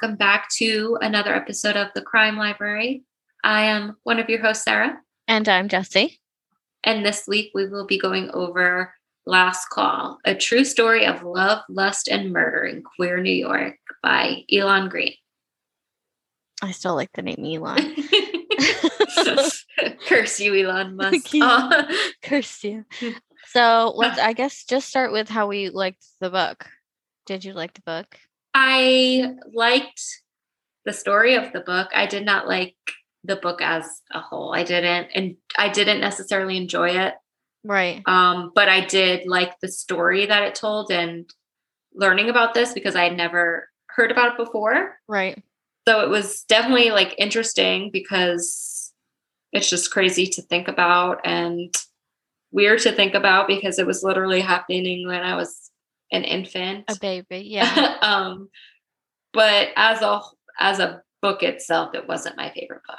welcome back to another episode of the Crime Library. I am one of your hosts, Sarah. And I'm Jesse. And this week we will be going over Last Call, a true story of love, lust, and murder in queer New York by Elon Green. I still like the name Elon. Curse you, Elon Musk. Curse you. So let's, I guess, just start with how we liked the book. Did you like the book? I liked the story of the book. I did not like the book as a whole. I didn't, and I didn't necessarily enjoy it. Right. Um, but I did like the story that it told and learning about this because I had never heard about it before. Right. So it was definitely like interesting because it's just crazy to think about and weird to think about because it was literally happening when I was an infant. A baby, yeah. um, but as a as a book itself, it wasn't my favorite book.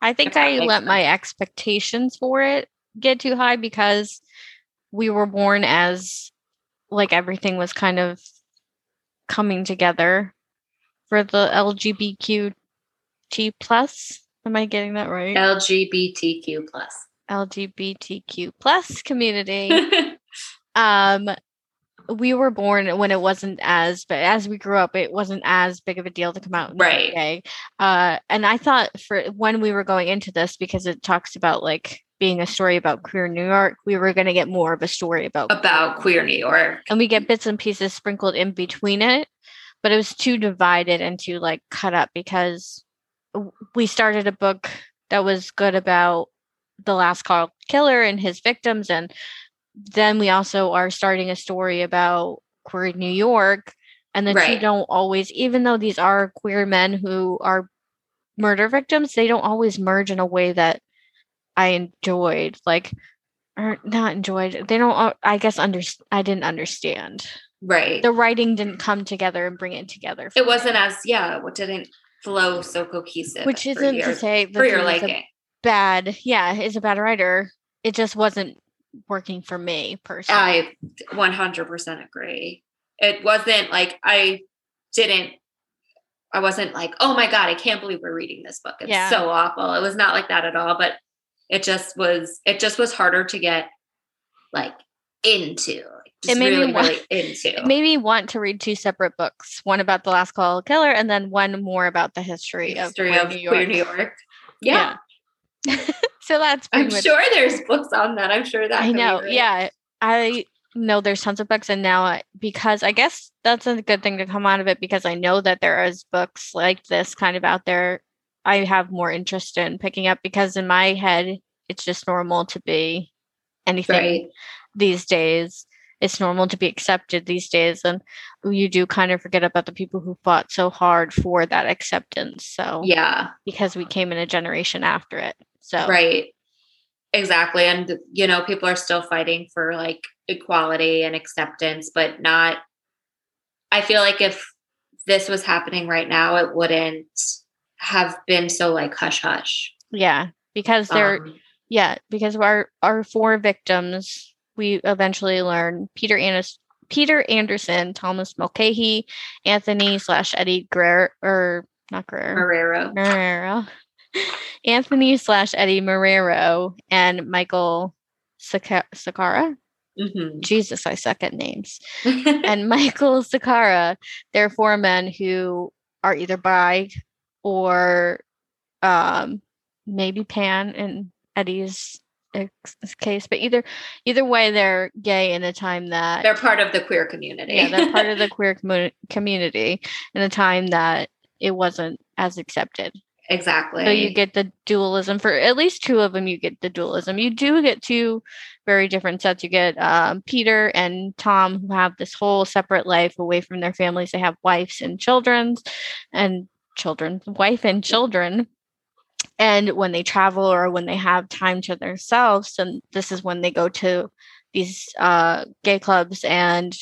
I think I let sense. my expectations for it get too high because we were born as like everything was kind of coming together for the LGBTQ plus. Am I getting that right? LGBTQ plus. LGBTQ plus community. um we were born when it wasn't as but as we grew up it wasn't as big of a deal to come out right. Okay uh and i thought for when we were going into this because it talks about like being a story about queer new york we were going to get more of a story about about queer new york. And we get bits and pieces sprinkled in between it but it was too divided and too like cut up because we started a book that was good about the last call killer and his victims and then we also are starting a story about queer New York, and the right. two don't always, even though these are queer men who are murder victims, they don't always merge in a way that I enjoyed. Like, or not enjoyed. They don't. I guess under. I didn't understand. Right. The writing didn't come together and bring it together. It wasn't as yeah. What didn't flow so cohesive. Which isn't your, to say that for your liking. Bad. Yeah, is a bad writer. It just wasn't working for me personally. I 100% agree. It wasn't like I didn't I wasn't like, "Oh my god, I can't believe we're reading this book. It's yeah. so awful." It was not like that at all, but it just was it just was harder to get like into. Just it made really, me want, really into. It made me want to read two separate books, one about the last call killer and then one more about the history, history of, of New York. New York. Yeah. yeah. so that's I'm much- sure there's books on that. I'm sure that I know. Yeah. I know there's tons of books and now because I guess that's a good thing to come out of it because I know that there is books like this kind of out there. I have more interest in picking up because in my head it's just normal to be anything right. these days. It's normal to be accepted these days and you do kind of forget about the people who fought so hard for that acceptance. So Yeah. Because we came in a generation after it. So Right. Exactly. And you know, people are still fighting for like equality and acceptance, but not I feel like if this was happening right now, it wouldn't have been so like hush hush. Yeah, because they're um, yeah, because our our four victims, we eventually learn Peter Anderson, Peter Anderson, Thomas Mulcahy, Anthony slash Eddie Guerrero, or not Guerrero, Marrero, Marrero, Anthony slash Eddie Marrero and Michael Sakara. Mm-hmm. Jesus, I suck at names. and Michael Sakara, they're four men who are either bi or um, maybe pan in Eddie's case, but either either way, they're gay in a time that they're part of the queer community. yeah, they're part of the queer com- community in a time that it wasn't as accepted. Exactly. So you get the dualism for at least two of them. You get the dualism. You do get two very different sets. You get um, Peter and Tom, who have this whole separate life away from their families. They have wives and children, and children, wife and children. And when they travel or when they have time to themselves, and this is when they go to these uh, gay clubs and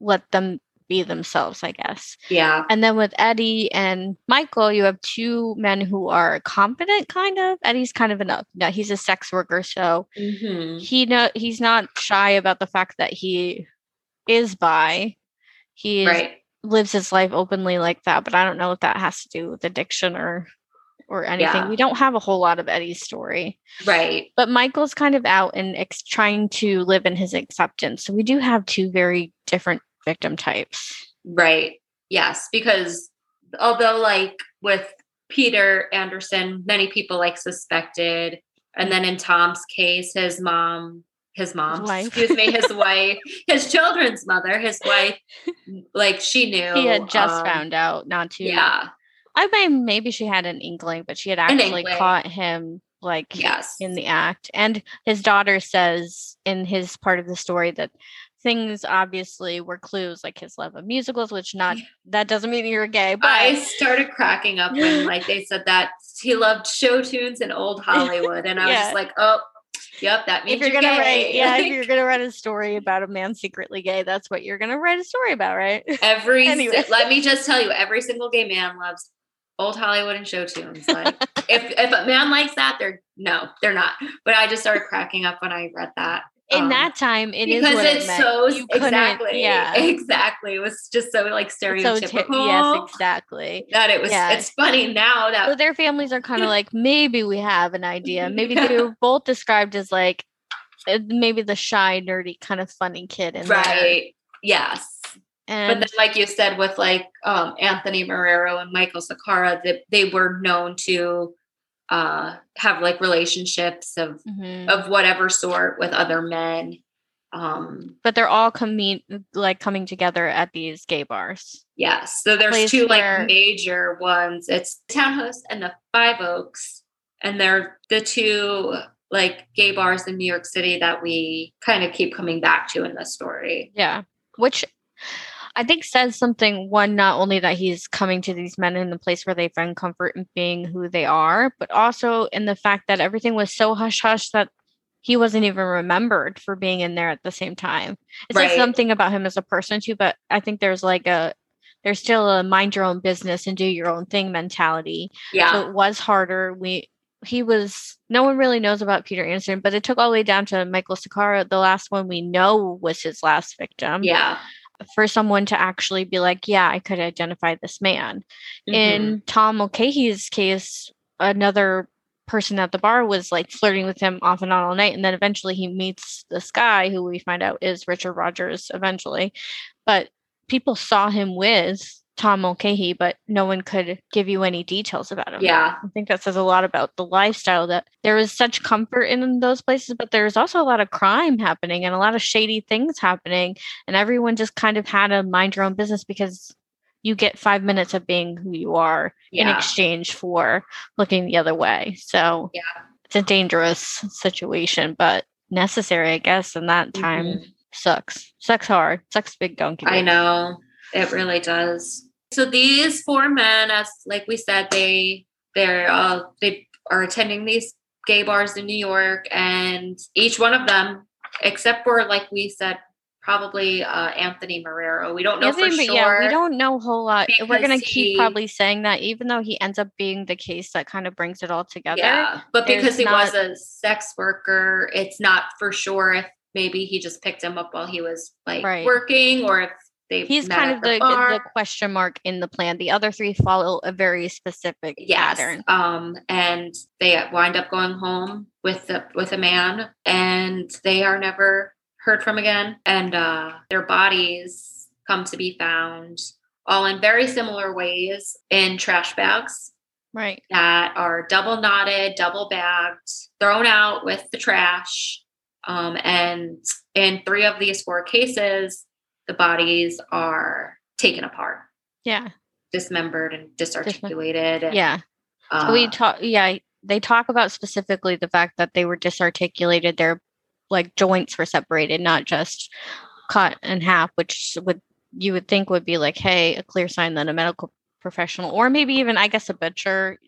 let them be themselves, I guess. Yeah. And then with Eddie and Michael, you have two men who are competent, kind of. Eddie's kind of enough. No, he's a sex worker, so mm-hmm. he know he's not shy about the fact that he is bi. He right. lives his life openly like that, but I don't know if that has to do with addiction or or anything. Yeah. We don't have a whole lot of Eddie's story. Right. But Michael's kind of out and ex- trying to live in his acceptance. So we do have two very different victim types. Right. Yes, because although like with Peter Anderson, many people like suspected and then in Tom's case his mom his mom, excuse me, his wife, his children's mother, his wife, like she knew. He had just um, found out not too Yeah. I mean, maybe she had an inkling, but she had actually caught him like yes. in the act. And his daughter says in his part of the story that things obviously were clues like his love of musicals which not that doesn't mean you're gay but i started cracking up when like they said that he loved show tunes in old hollywood and i was yeah. just like oh Yep, that means if you're, you're gonna gay. write, yeah, if you're gonna write a story about a man secretly gay, that's what you're gonna write a story about, right? Every anyway. let me just tell you, every single gay man loves old Hollywood and show tunes. Like if if a man likes that, they're no, they're not. But I just started cracking up when I read that. In um, that time it because is it's it so exactly yeah. exactly. It was just so like stereotypical so yes exactly. that it was yeah. it's funny now that so their families are kind of like maybe we have an idea. Maybe they were both described as like uh, maybe the shy nerdy kind of funny kid in right. There. yes and but then like you said with like um anthony marrero and michael sakara that they were known to uh, have like relationships of mm-hmm. of whatever sort with other men. Um, but they're all coming like coming together at these gay bars. Yes. So there's two where... like major ones. It's Townhouse and the Five Oaks, and they're the two like gay bars in New York City that we kind of keep coming back to in the story. Yeah. Which I think says something one not only that he's coming to these men in the place where they find comfort in being who they are, but also in the fact that everything was so hush hush that he wasn't even remembered for being in there at the same time. It right. says something about him as a person too, but I think there's like a there's still a mind your own business and do your own thing mentality. Yeah. So it was harder. We he was no one really knows about Peter Anderson, but it took all the way down to Michael Sakara. The last one we know was his last victim. Yeah for someone to actually be like, yeah, I could identify this man. Mm-hmm. In Tom Mulcahy's case, another person at the bar was like flirting with him off and on all night. And then eventually he meets this guy who we find out is Richard Rogers eventually. But people saw him with Tom Mulcahy, but no one could give you any details about him. Yeah. I think that says a lot about the lifestyle that there was such comfort in those places, but there's also a lot of crime happening and a lot of shady things happening. And everyone just kind of had to mind your own business because you get five minutes of being who you are yeah. in exchange for looking the other way. So yeah. it's a dangerous situation, but necessary, I guess. And that time mm-hmm. sucks. Sucks hard. Sucks big donkey. I know. It really does. So these four men, as like we said, they they're uh, they are attending these gay bars in New York, and each one of them, except for like we said, probably uh, Anthony Marrero. We don't know Anthony, for sure. Yeah, we don't know a whole lot. We're gonna keep probably saying that, even though he ends up being the case that kind of brings it all together. Yeah, but because he not, was a sex worker, it's not for sure if maybe he just picked him up while he was like right. working, or if they he's kind of the, the, question mark in the plan. The other three follow a very specific yes. pattern. um and they wind up going home with the with a man and they are never heard from again. And uh their bodies come to be found all in very similar ways in trash bags right. that are double knotted double bagged thrown out with the trash um, and in three of these four cases the bodies are taken apart. Yeah. Dismembered and disarticulated. And, yeah. Uh, so we talk yeah, they talk about specifically the fact that they were disarticulated, their like joints were separated, not just cut in half, which would you would think would be like, hey, a clear sign that a medical professional or maybe even I guess a butcher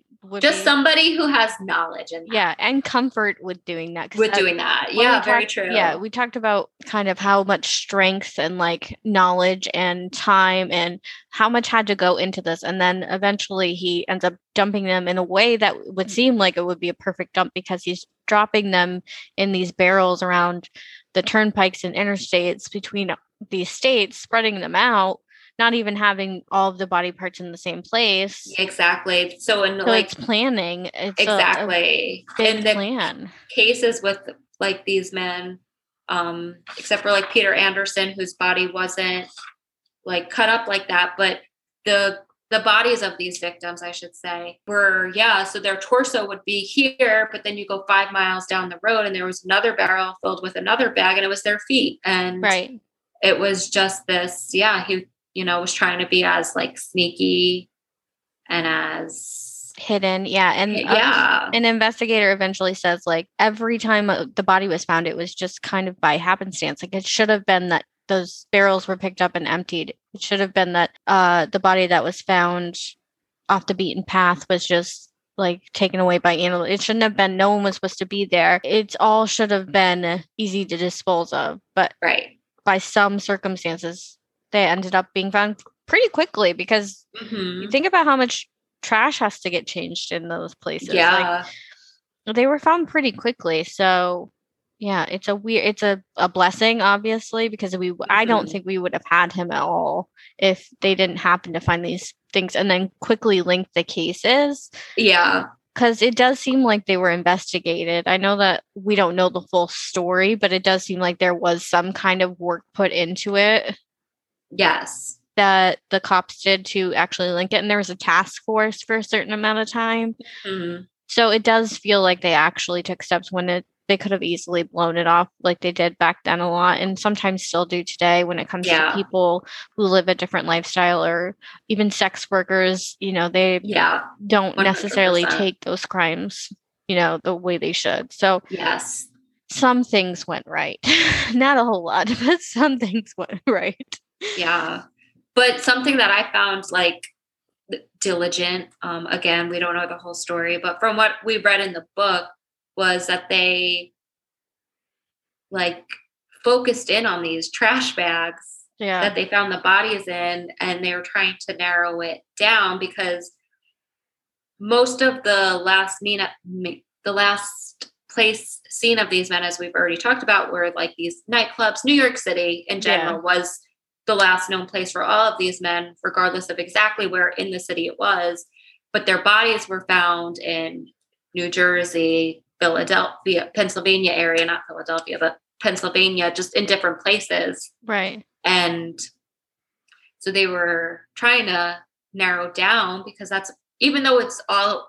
just somebody who has knowledge and yeah and comfort with doing that with doing that. yeah very talked, true. yeah we talked about kind of how much strength and like knowledge and time and how much had to go into this and then eventually he ends up dumping them in a way that would seem like it would be a perfect dump because he's dropping them in these barrels around the turnpikes and interstates between these states spreading them out not even having all of the body parts in the same place. Exactly. So in so like it's planning. It's exactly a, a in the plan. cases with like these men, um, except for like Peter Anderson, whose body wasn't like cut up like that, but the the bodies of these victims, I should say, were, yeah, so their torso would be here, but then you go five miles down the road and there was another barrel filled with another bag and it was their feet. And right. it was just this, yeah, he, you know, was trying to be as like sneaky and as hidden. Yeah. And yeah, uh, an investigator eventually says, like, every time uh, the body was found, it was just kind of by happenstance. Like, it should have been that those barrels were picked up and emptied. It should have been that uh, the body that was found off the beaten path was just like taken away by animal. It shouldn't have been. No one was supposed to be there. It's all should have been easy to dispose of. But right by some circumstances, they ended up being found pretty quickly because mm-hmm. you think about how much trash has to get changed in those places. Yeah. Like, they were found pretty quickly. So yeah, it's a weird it's a, a blessing, obviously, because we mm-hmm. I don't think we would have had him at all if they didn't happen to find these things and then quickly link the cases. Yeah. Because it does seem like they were investigated. I know that we don't know the full story, but it does seem like there was some kind of work put into it. Yes. That the cops did to actually link it. And there was a task force for a certain amount of time. Mm-hmm. So it does feel like they actually took steps when it they could have easily blown it off like they did back then a lot and sometimes still do today when it comes Yeah. to people who live a different lifestyle or even sex workers you know they Yeah. don't necessarily 100%. take those crimes you know the way they should so Yes. some things went right not a whole lot but some things went right Yeah. But something that I found like diligent, um, again, we don't know the whole story, but from what we read in the book was that they like focused in on these trash bags yeah. that they found the bodies in and they were trying to narrow it down because most of the last mean the last place scene of these men as we've already talked about were like these nightclubs. New york city in general was the last known place for all of these men regardless of exactly where in the city it was but their bodies were found in new jersey philadelphia pennsylvania area not philadelphia but pennsylvania just in different places right and so they were trying to narrow down because that's even though it's all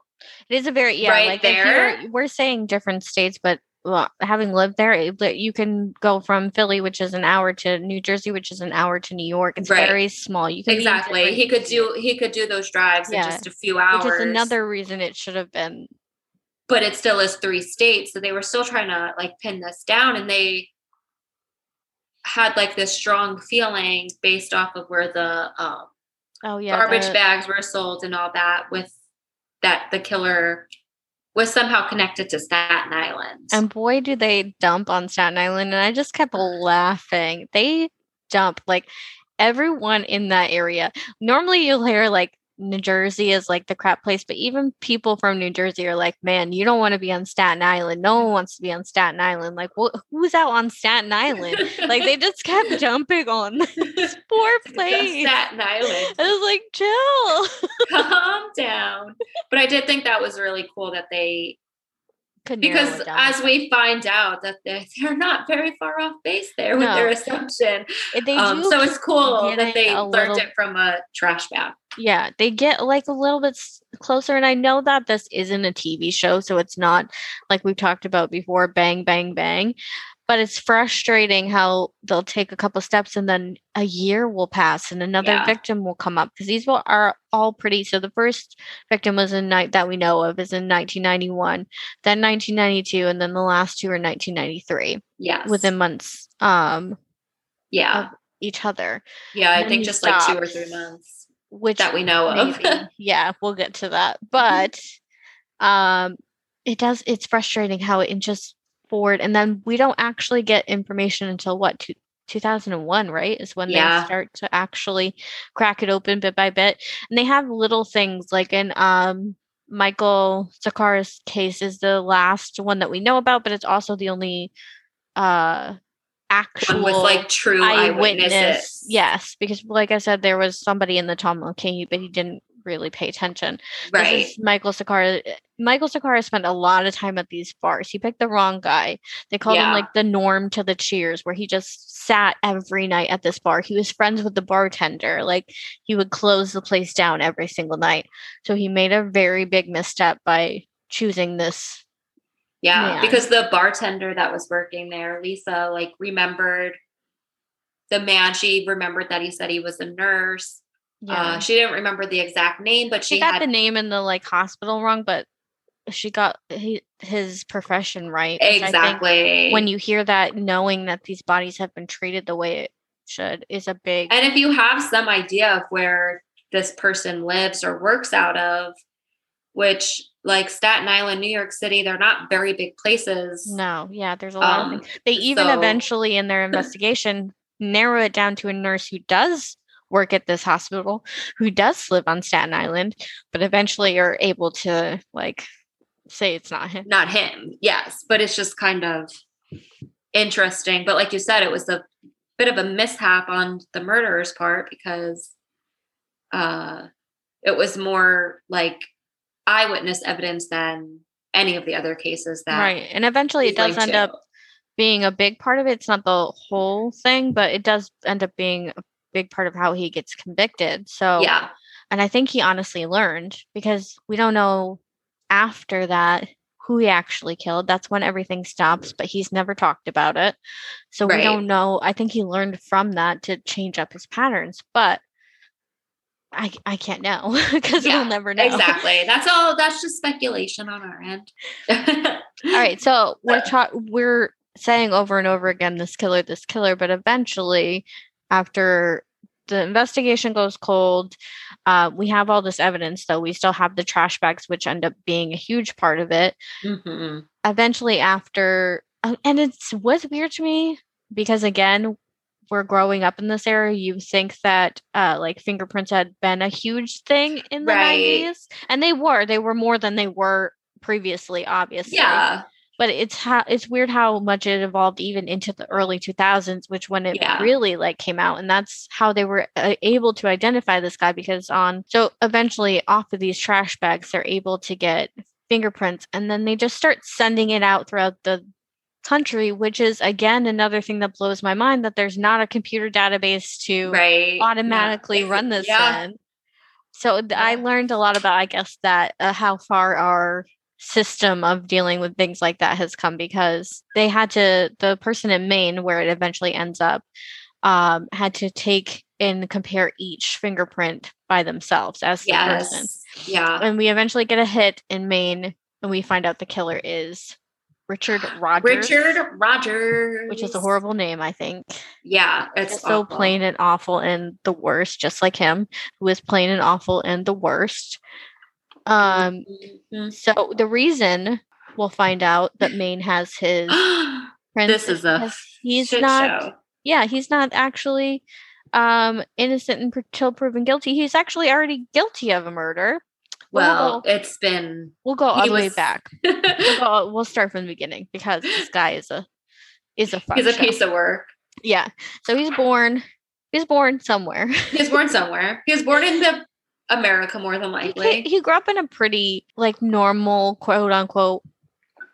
it is a very yeah Right like there. we're saying different states but well, having lived there it- you can go from philly which is an hour to new jersey which is an hour to new york. It's Right. very small. You can exactly. he could do he could do those drives Yeah. in just a few hours which is another reason it should have been. But it still is three states so they were still trying to like pin this down and they had like this strong feeling based off of where the um, oh yeah garbage the- bags were sold and all that with that the killer was somehow connected to Staten Island. and boy do they dump on staten island and i just kept laughing they dump like everyone in that area normally you'll hear like New Jersey is like the crap place, but even people from New Jersey are like, man, you don't want to be on Staten Island. No one wants to be on Staten Island. Like, wh- who's out on Staten Island? like, they just kept jumping on this poor place. Staten Island. I was like, chill. Calm down. But I did think that was really cool that they Could because as we find out that they're, they're not very far off base there with their assumption. They Um, so it's cool that they learned little- it from a trash bag. yeah they get like a little bit closer and i know that this isn't a tv show so it's not like we've talked about before bang bang bang but it's frustrating how they'll take a couple steps and then a year will pass and another Yeah. victim will come up because these will, are all pretty so the first victim was in night that we know of is in 1991 then 1992 and then the last two are 1993 Yes. within months um yeah. each other Yeah. I think just like two or three months which that we know of. yeah, we'll get to that. But um it does it's frustrating how it just forward and then we don't actually get information until what two, 2001 right is when Yeah. they start to actually crack it open bit by bit and they have little things like in um michael Sakara's case is the last one that we know about but it's also the only uh actual with like true eyewitness. eyewitnesses. Yes, because like I said, there was somebody in the Tom King, but he didn't really pay attention. Right. Michael Sakara. Eh, Michael Sakara spent a lot of time at these bars. He picked the wrong guy. They called yeah. him like the norm to the cheers, where he just sat every night at this bar. He was friends with the bartender. Like he would close the place down every single night. So he made a very big misstep by choosing this. Yeah, man. because the bartender that was working there, Lisa, like remembered the man. She remembered that he said he was a nurse yeah. Uh, she didn't remember the exact name, but she, she got had, the name in the like hospital wrong, but she got he, his profession right. Exactly. When you hear that, knowing that these bodies have been treated the way it should is a big. And if you have some idea of where this person lives or works out of, which like Staten Island, New York City, they're not very big places. No, yeah, there's a lot um. They even so, eventually in their investigation narrow it down to a nurse who does work at this hospital who does live on Staten Island, but eventually are able to like say it's not him. Not him, yes. But it's just kind of interesting. But like you said, it was a bit of a mishap on the murderer's part because uh it was more like eyewitness evidence than any of the other cases that right and eventually it does end to. up being a big part of it it's not the whole thing but it does end up being big part of how he gets convicted. So yeah. And I think he honestly learned because we don't know after that who he actually killed. That's when everything stops, but he's never talked about it. So right. we don't know. I think he learned from that to change up his patterns, but I I can't know because yeah, we'll never know. Exactly. That's all that's just speculation on our end. all right. So uh we're tra- we're saying over and over again this killer, this killer, but eventually after the investigation goes cold, uh, we have all this evidence, though we still have the trash bags, which end up being a huge part of it. Mm-hmm. Eventually, after, uh, and it was weird to me because, again, we're growing up in this era, you think that uh, like fingerprints had been a huge thing in the right. 90s. And they were, they were more than they were previously, obviously. Yeah but it's how it's weird how much it evolved even into the early 2000s which when it yeah. really like came out and that's how they were uh, able to identify this guy because on so eventually off of these trash bags they're able to get fingerprints and then they just start sending it out throughout the country which is again another thing that blows my mind that there's not a computer database to right. automatically yeah. run this yeah. in so yeah. i learned a lot about i guess that uh, how far our system of dealing with things like that has come because they had to the person in Maine where it eventually ends up um, had to take and compare each fingerprint by themselves as the yes. person. Yeah. And we eventually get a hit in Maine and we find out the killer is Richard Rogers. Richard Rogers. Which is a horrible name, I think. Yeah, it's, it's so plain and awful and the worst, just like him, who is plain and awful and the worst. Um, mm-hmm. so the reason we'll find out that Maine has his this is a he's not show. yeah he's not actually um innocent until proven guilty he's actually already guilty of a murder well, we'll go, it's been we'll go all the was... way back we'll, go, we'll start from the beginning because this guy is a is a he's a show. piece of work yeah so he's born he's born somewhere he's born somewhere he was born in the America more than likely. He, he grew up in a pretty like normal quote unquote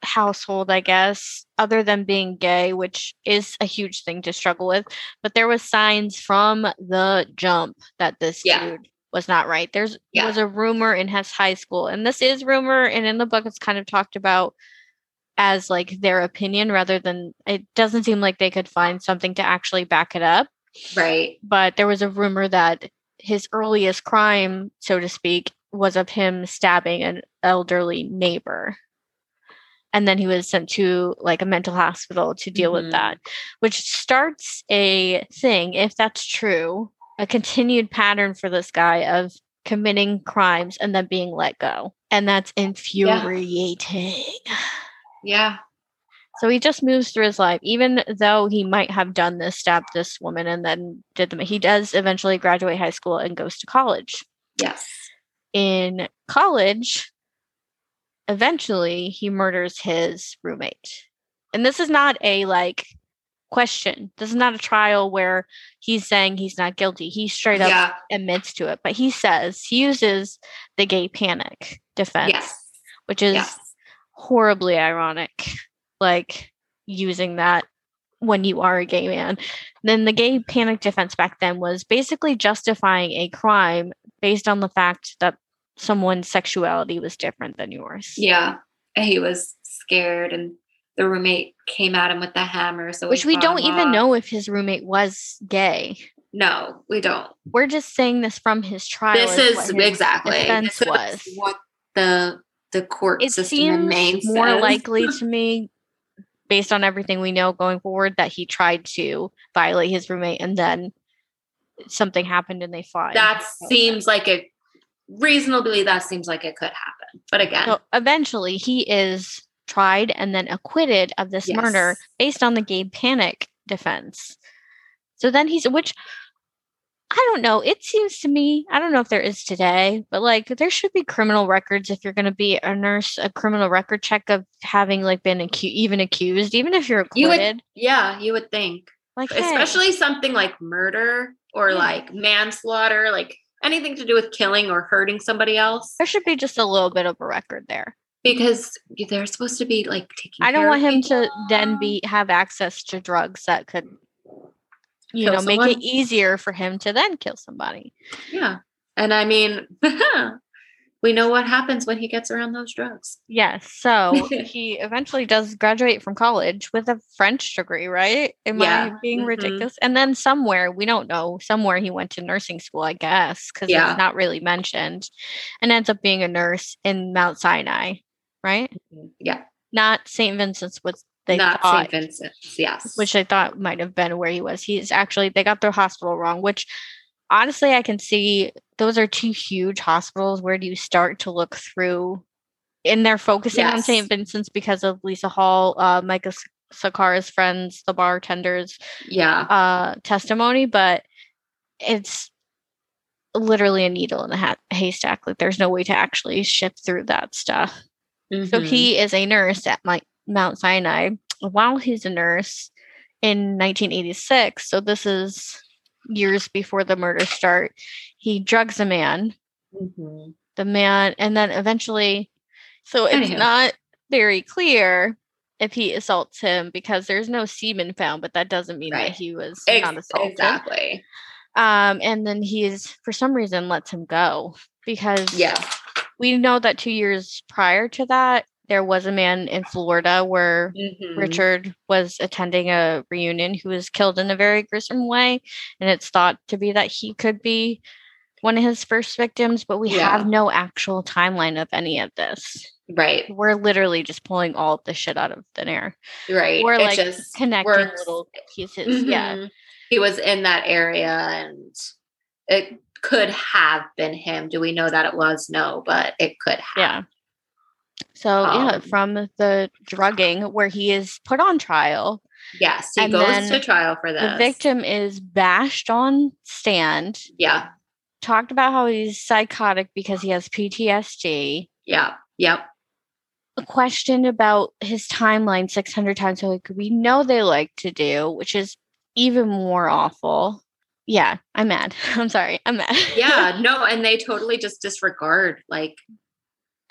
household, I guess, other than being gay, which is a huge thing to struggle with. But there was signs from the jump that this yeah. dude was not right. There's yeah. there was a rumor in his high school, and this is rumor, and in the book it's kind of talked about as like their opinion rather than it doesn't seem like they could find something to actually back it up. Right. But there was a rumor that his earliest crime, so to speak, was of him stabbing an elderly neighbor. And then he was sent to like a mental hospital to deal mm-hmm. with that, which starts a thing, if that's true, a continued pattern for this guy of committing crimes and then being let go. And that's infuriating. Yeah. yeah. So he just moves through his life, even though he might have done this, stabbed this woman, and then did the. He does eventually graduate high school and goes to college. Yes. In college, eventually he murders his roommate. And this is not a like question. This is not a trial where he's saying he's not guilty. He straight up yeah. admits to it. But he says he uses the gay panic defense, yes. which is yes. horribly ironic. Like using that when you are a gay man. Then the gay panic defense back then was basically justifying a crime based on the fact that someone's sexuality was different than yours. Yeah. He was scared and the roommate came at him with the hammer. So which we don't even off. know if his roommate was gay. No, we don't. We're just saying this from his trial. This is exactly defense this was what the the court it system seems more likely to me based on everything we know going forward that he tried to violate his roommate and then something happened and they fought. That seems like it reasonably that seems like it could happen. But again, so eventually he is tried and then acquitted of this yes. murder based on the gay panic defense. So then he's which I don't know. It seems to me, I don't know if there is today, but like there should be criminal records if you're going to be a nurse, a criminal record check of having like been acu- even accused, even if you're acquitted. You would, yeah, you would think. Like, especially hey. something like murder or yeah. like manslaughter, like anything to do with killing or hurting somebody else. There should be just a little bit of a record there because they're supposed to be like taking. I don't want him people. to then be have access to drugs that could you know someone. make it easier for him to then kill somebody yeah and i mean we know what happens when he gets around those drugs yes so he eventually does graduate from college with a french degree right am yeah. i being mm-hmm. ridiculous and then somewhere we don't know somewhere he went to nursing school i guess because yeah. it's not really mentioned and ends up being a nurse in mount sinai right mm-hmm. yeah not st vincent's with they not St. Vincent's, yes. Which I thought might have been where he was. He's actually they got their hospital wrong, which honestly I can see those are two huge hospitals. Where do you start to look through? And they're focusing yes. on St. Vincent's because of Lisa Hall, uh, Micah Sakara's friends, the bartenders, yeah, uh, testimony, but it's literally a needle in a hat, haystack. Like there's no way to actually shift through that stuff. Mm-hmm. So he is a nurse at my Mount Sinai while he's a nurse in 1986. So this is years before the murders start. He drugs a man. Mm-hmm. The man, and then eventually, so it's not very clear if he assaults him because there's no semen found, but that doesn't mean right. that he was Ex- not assaulted. Exactly. Um, and then he's for some reason lets him go because yeah, we know that two years prior to that, there was a man in Florida where mm-hmm. Richard was attending a reunion who was killed in a very gruesome way. And it's thought to be that he could be one of his first victims, but we yeah. have no actual timeline of any of this. Right. We're literally just pulling all of the shit out of thin air. Right. We're like just connecting works. little pieces. Mm-hmm. Yeah. He was in that area and it could have been him. Do we know that it was? No, but it could have. Yeah. So um, yeah, from the drugging where he is put on trial. Yes, he goes to trial for this. The victim is bashed on stand. Yeah. Talked about how he's psychotic because he has PTSD. Yeah. Yep. A question about his timeline 600 times a week. We know they like to do, which is even more awful. Yeah, I'm mad. I'm sorry. I'm mad. yeah, no, and they totally just disregard like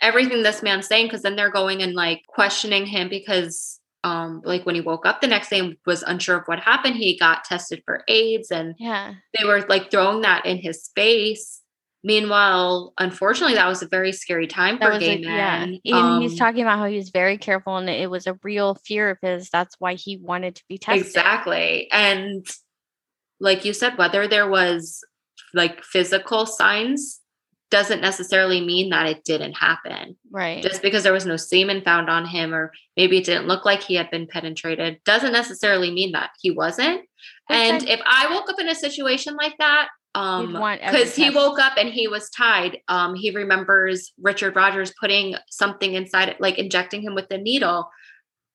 everything this man's saying because then they're going and like questioning him because um like when he woke up the next day and was unsure of what happened he got tested for aids and yeah. they were like throwing that in his face. Meanwhile unfortunately that was a very scary time that for gay men yeah um, he's talking about how he was very careful and it was a real fear of his that's why he wanted to be tested. Exactly. And like you said whether there was like physical signs doesn't necessarily mean that it didn't happen. Right. Just because there was no semen found on him or maybe it didn't look like he had been penetrated doesn't necessarily mean that he wasn't. And if I woke up in a situation like that, um because he woke up and he was tied um he remembers richard Rogers putting something inside it like injecting him with a needle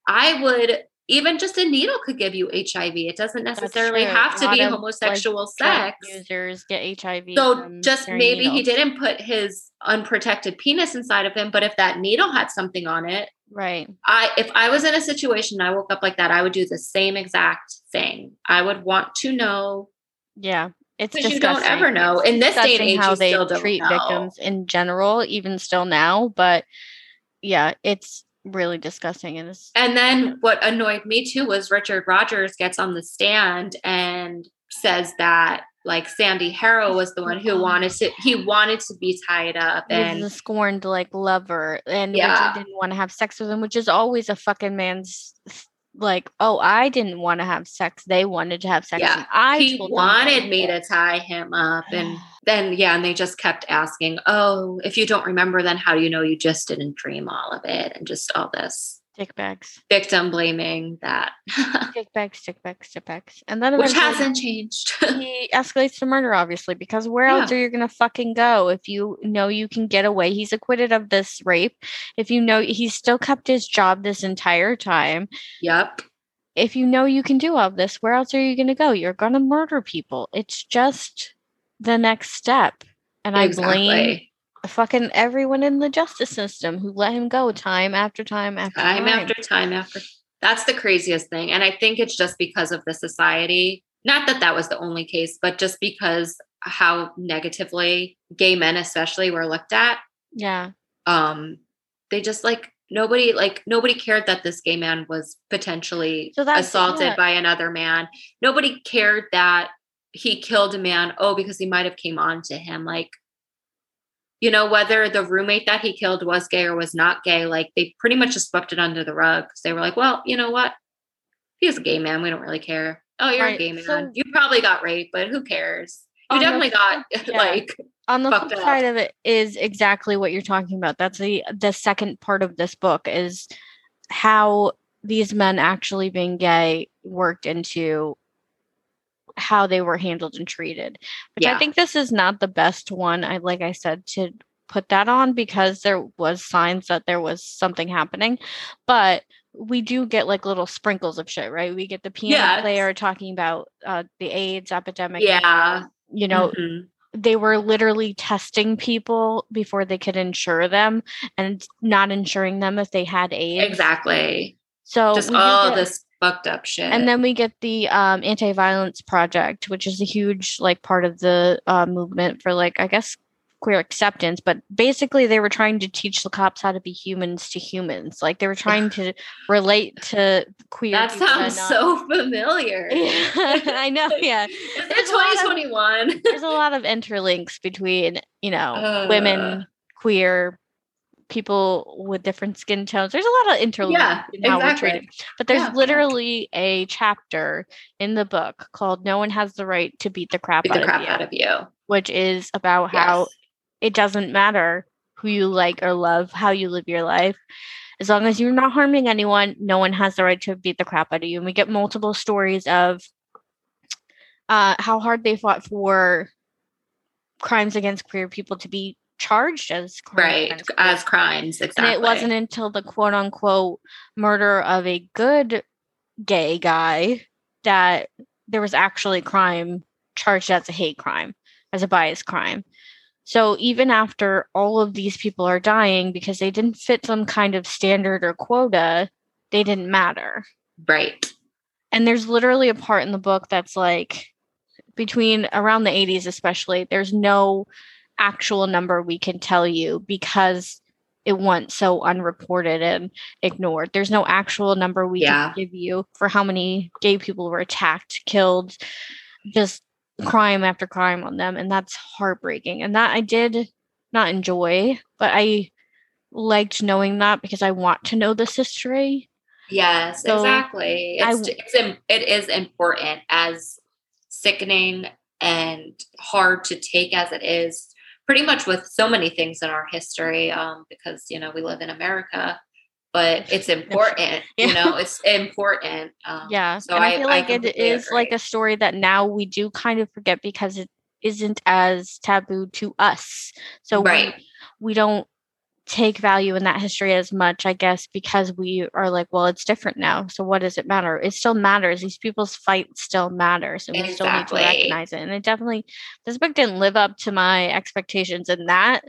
i would even just a needle could give you HIV. It doesn't necessarily have to be homosexual like, sex. Users get HIV. So just maybe needles. he didn't put his unprotected penis inside of him, but if that needle had something on it, right. I if I was in a situation and I woke up like that, I would do the same exact thing. I would want to know. Yeah. It's because you don't ever know in this day and age how they treat victims in general, even still now. But yeah, it's really disgusting and and then what annoyed me too was richard rogers gets on the stand and says that like sandy harrow was the one who wanted to he wanted to be tied up and the scorned like lover and yeah. richard didn't want to have sex with him which is always a fucking man's like, oh, I didn't want to have sex. They wanted to have sex. Yeah. I he wanted me to tie him up. And then, yeah, and they just kept asking, oh, if you don't remember, then how do you know you just didn't dream all of it? And just all this dick bags. Victim blaming that. dick bags, dick bags, dick bags. And then Which hasn't changed. he escalates to murder, obviously, because where yeah. else are you gonna fucking go if you know you can get away? He's acquitted of this rape. If you know he's still kept his job this entire time. Yep. If you know you can do all this, where else are you gonna go? You're gonna murder people. It's just the next step. And exactly. I blame fucking everyone in the justice system who let him go time after time after time, time after time after that's the craziest thing and i think it's just because of the society not that that was the only case but just because how negatively gay men especially were looked at yeah um they just like nobody like nobody cared that this gay man was potentially so assaulted yeah. by another man nobody cared that he killed a man oh because he might have came on to him like you know, whether the roommate that he killed was gay or was not gay, like they pretty much just swept it under the rug because they were like, well, you know what? He's a gay man. We don't really care. Oh, you're right. a gay man. So, you probably got raped, but who cares? You definitely the, got yeah. like on the flip side of it is exactly what you're talking about. That's the the second part of this book is how these men actually being gay worked into how they were handled and treated. Which yeah. I think this is not the best one. I like I said to put that on because there was signs that there was something happening, but we do get like little sprinkles of shit, right? We get the piano yes. player talking about uh, the AIDS epidemic. Yeah, you know. Mm-hmm they were literally testing people before they could insure them and not insuring them if they had AIDS. Exactly. So just all get, this fucked up shit. And then we get the um, anti-violence project, which is a huge like part of the uh, movement for like I guess queer acceptance. But basically, they were trying to teach the cops how to be humans to humans. Like they were trying to relate to queer. That sounds so familiar. I know. Yeah, it's 2021. there's a lot of interlinks between you know uh, women, queer people with different skin tones. There's a lot of interlinks yeah, in how exactly. we're treated. But there's yeah. literally a chapter in the book called "No One Has the Right to Beat the Crap, beat out, the crap of out of You," which is about yes. how it doesn't matter who you like or love, how you live your life. As long as you're not harming anyone, no one has the right to beat the crap out of you. And we get multiple stories of uh, how hard they fought for crimes against queer people to be charged as crimes right as crimes exactly. and it wasn't until the quote unquote murder of a good gay guy that there was actually crime charged as a hate crime as a bias crime. So even after all of these people are dying because they didn't fit some kind of standard or quota they didn't matter. Right. And there's literally a part in the book that's like between around the 80s especially there's no actual number we can tell you because it went so unreported and ignored. There's no actual number we yeah. can give you for how many gay people were attacked, killed, just crime after crime on them. And that's heartbreaking. And that I did not enjoy, but I liked knowing that because I want to know this history. Yes, so exactly. It's, I, it's it is important as sickening and hard to take as it is pretty much with so many things in our history um, because you know we live in america but it's important yeah. you know it's important um, yeah so and I, I feel like I it is agree. like a story that now we do kind of forget because it isn't as taboo to us so right. we, we don't take value in that history as much, I guess, because we are like, well, it's different now. So what does it matter? It still matters. These people's fight still matters. And we still need to recognize it. And it definitely, this book didn't live up to my expectations in that.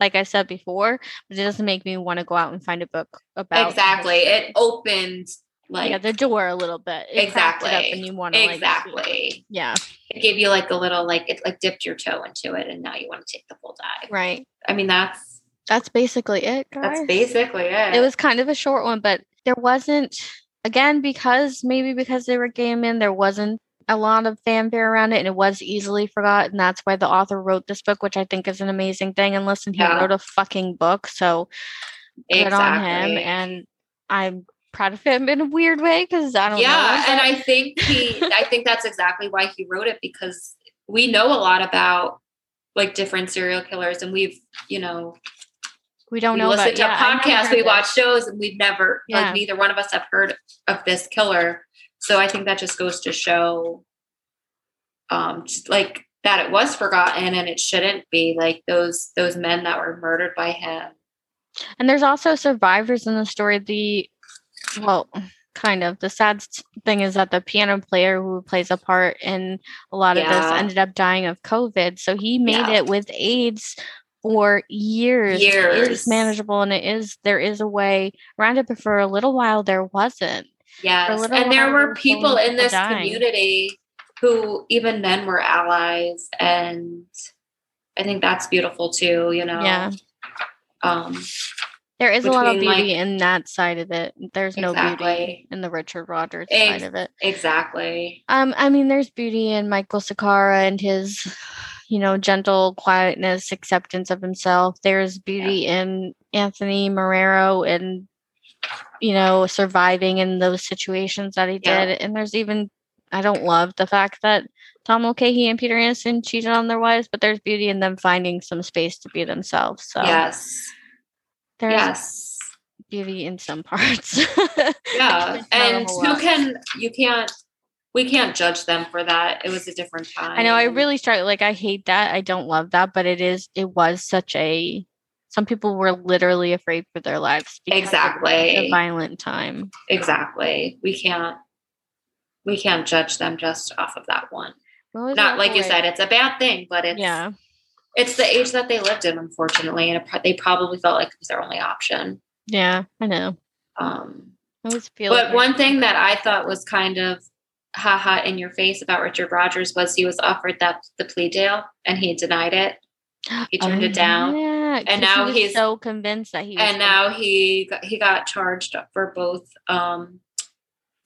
Like I said before, but it doesn't make me want to go out and find a book about exactly. It opened like yeah, the door a little bit. It exactly. and you want to exactly. Like, yeah. It gave you like a little like it like dipped your toe into it, and now you want to take the full dive. Right. I mean, that's that's basically it. Guys. That's basically it. It was kind of a short one, but there wasn't again because maybe because they were gay men, there wasn't a lot of fanfare around it and it was easily forgotten. That's why the author wrote this book, which I think is an amazing thing. And listen, he yeah. wrote a fucking book. So good on him. And I'm proud of him in a weird way because I don't yeah, know. Yeah. And I think he I think that's exactly why he wrote it because we know a lot about like different serial killers and we've, you know, we don't know. we know listen to yeah, podcasts, we watch shows, and we've never yeah. like neither one of us have heard of this killer. So I think that just goes to show, um, like that it was forgotten and it shouldn't be. Like those those men that were murdered by him. And there's also survivors in the story. The well, kind of the sad thing is that the piano player who plays a part in a lot of this ended up dying of COVID. So he made yeah. it with AIDS for years. Years. It is manageable and it is there is a way around it, but for a little while there wasn't. Yes. And there were people in this community who even then were allies and I think that's beautiful too, you know. Yeah. Um there is a lot of beauty like, in that side of it. There's exactly. no beauty in the Richard Rogers Ex- side of it. Exactly. Um, I mean, there's beauty in Michael Sakara and his you know, gentle quietness, acceptance of himself. There's beauty yeah. in Anthony Marrero and, you know, surviving in those situations that he yeah. did. And there's even, I don't love the fact that Tom Mulcahy and Peter Anderson cheated on their wives, but there's beauty in them finding some space to be themselves. So, yes. There's yes. beauty in some parts. yeah. and who can, you can't, we can't judge them for that. It was a different time. I know. I really struggle. Like, I hate that. I don't love that, but it is. It was such a. Some people were literally afraid for their lives. exactly. a violent time. Exactly. We can't. We can't judge them just off of that one. Not like you said, it's a bad thing, but it's yeah. It's the age that they lived in, unfortunately, and it, they probably felt like it was their only option. Yeah, I know. Um, I always feel. But like one thing that I thought was kind of haha in your face about Richard Rogers was he was offered that the plea deal and he denied it. He turned oh, it down. Yeah, and now he he's so convinced that he And now he got, he got charged for both um,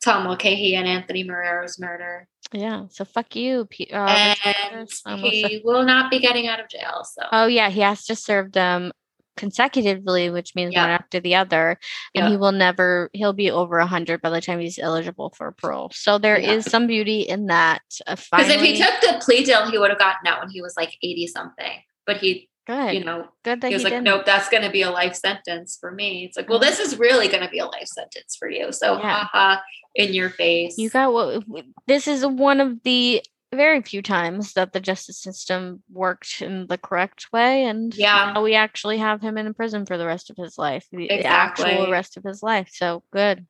Tom Mulcahy and Anthony Marrero's murder. Yeah, so fuck you. Uh, and he will not be getting out of jail. So. Oh yeah, he has to serve them consecutively, which means yeah. one after the other, and yeah. he will never. He'll be over a hundred by the time he's eligible for parole. So there yeah. is some beauty in that. Uh, because if he took the plea deal, he would have gotten out when he was like eighty something. But he, good, you know, good he was he like, didn't. nope, that's going to be a life sentence for me. It's like, well, this is really going to be a life sentence for you. So, haha, in your face. You got what? This is one of the very few times that the justice system worked in the correct way and yeah we actually have him in prison for the rest of his life the exactly. actual rest of his life so good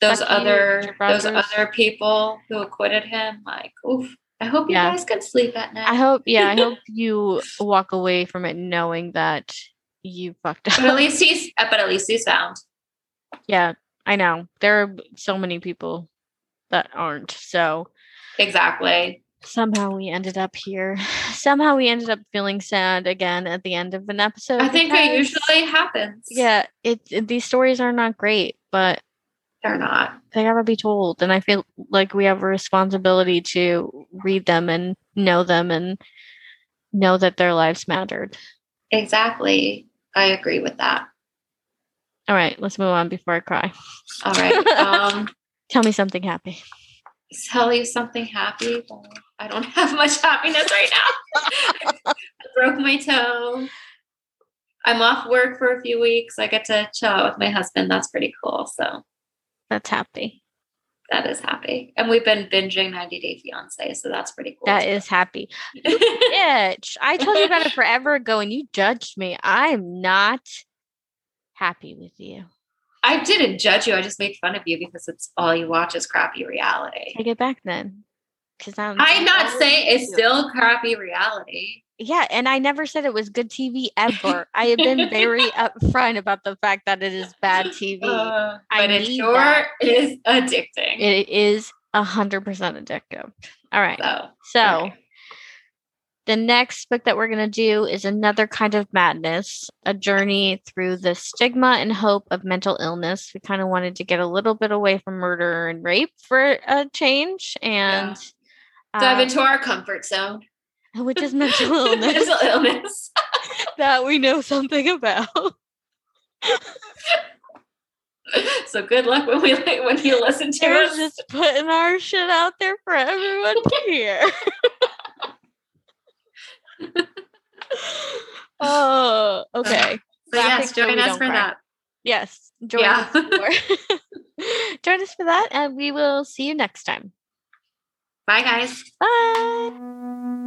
those other those other people who acquitted him like oof I hope you yeah. guys can sleep at night. I hope, yeah, I hope you walk away from it knowing that you fucked up. But at least he's, uh, but at least he's found. Yeah, I know. There are so many people that aren't. So exactly somehow we ended up here. Somehow we ended up feeling sad again at the end of an episode. I think it usually happens. Yeah, it, it, these stories are not great, but they're not. They gotta be told, and I feel like we have a responsibility to read them and know them and know that their lives mattered. Exactly, I agree with that. All right, let's move on before I cry. All right. Um, Tell me something happy. Tell you something happy. I don't have much happiness right now. I broke my toe. I'm off work for a few weeks. I get to chill out with my husband. That's pretty cool. So that's happy. That is happy. And we've been binging 90 Day Fiance. So that's pretty cool. That is happy. Bitch. I told you about it forever ago and you judged me. I'm not happy with you. I didn't judge you. I just made fun of you because it's all you watch is crappy reality. Take it back then. Because I'm, I'm not saying it's still crappy reality. Yeah, and I never said it was good TV ever. I have been very upfront about the fact that it is bad TV. Uh, but it sure that. is addicting. It is a hundred percent addictive. All right. So, so okay. The next book that we're gonna do is another kind of madness, a journey through the stigma and hope of mental illness. We kind of wanted to get a little bit away from murder and rape for a change and yeah. dive um, into our comfort zone which is mental illness. mental illness that we know something about. so good luck when we when you listen to We're us. just putting our shit out there for everyone to hear. oh, okay. So yes, join us for cry. that. Yes, join yeah. us for join us for that, and we will see you next time. Bye, guys. Bye.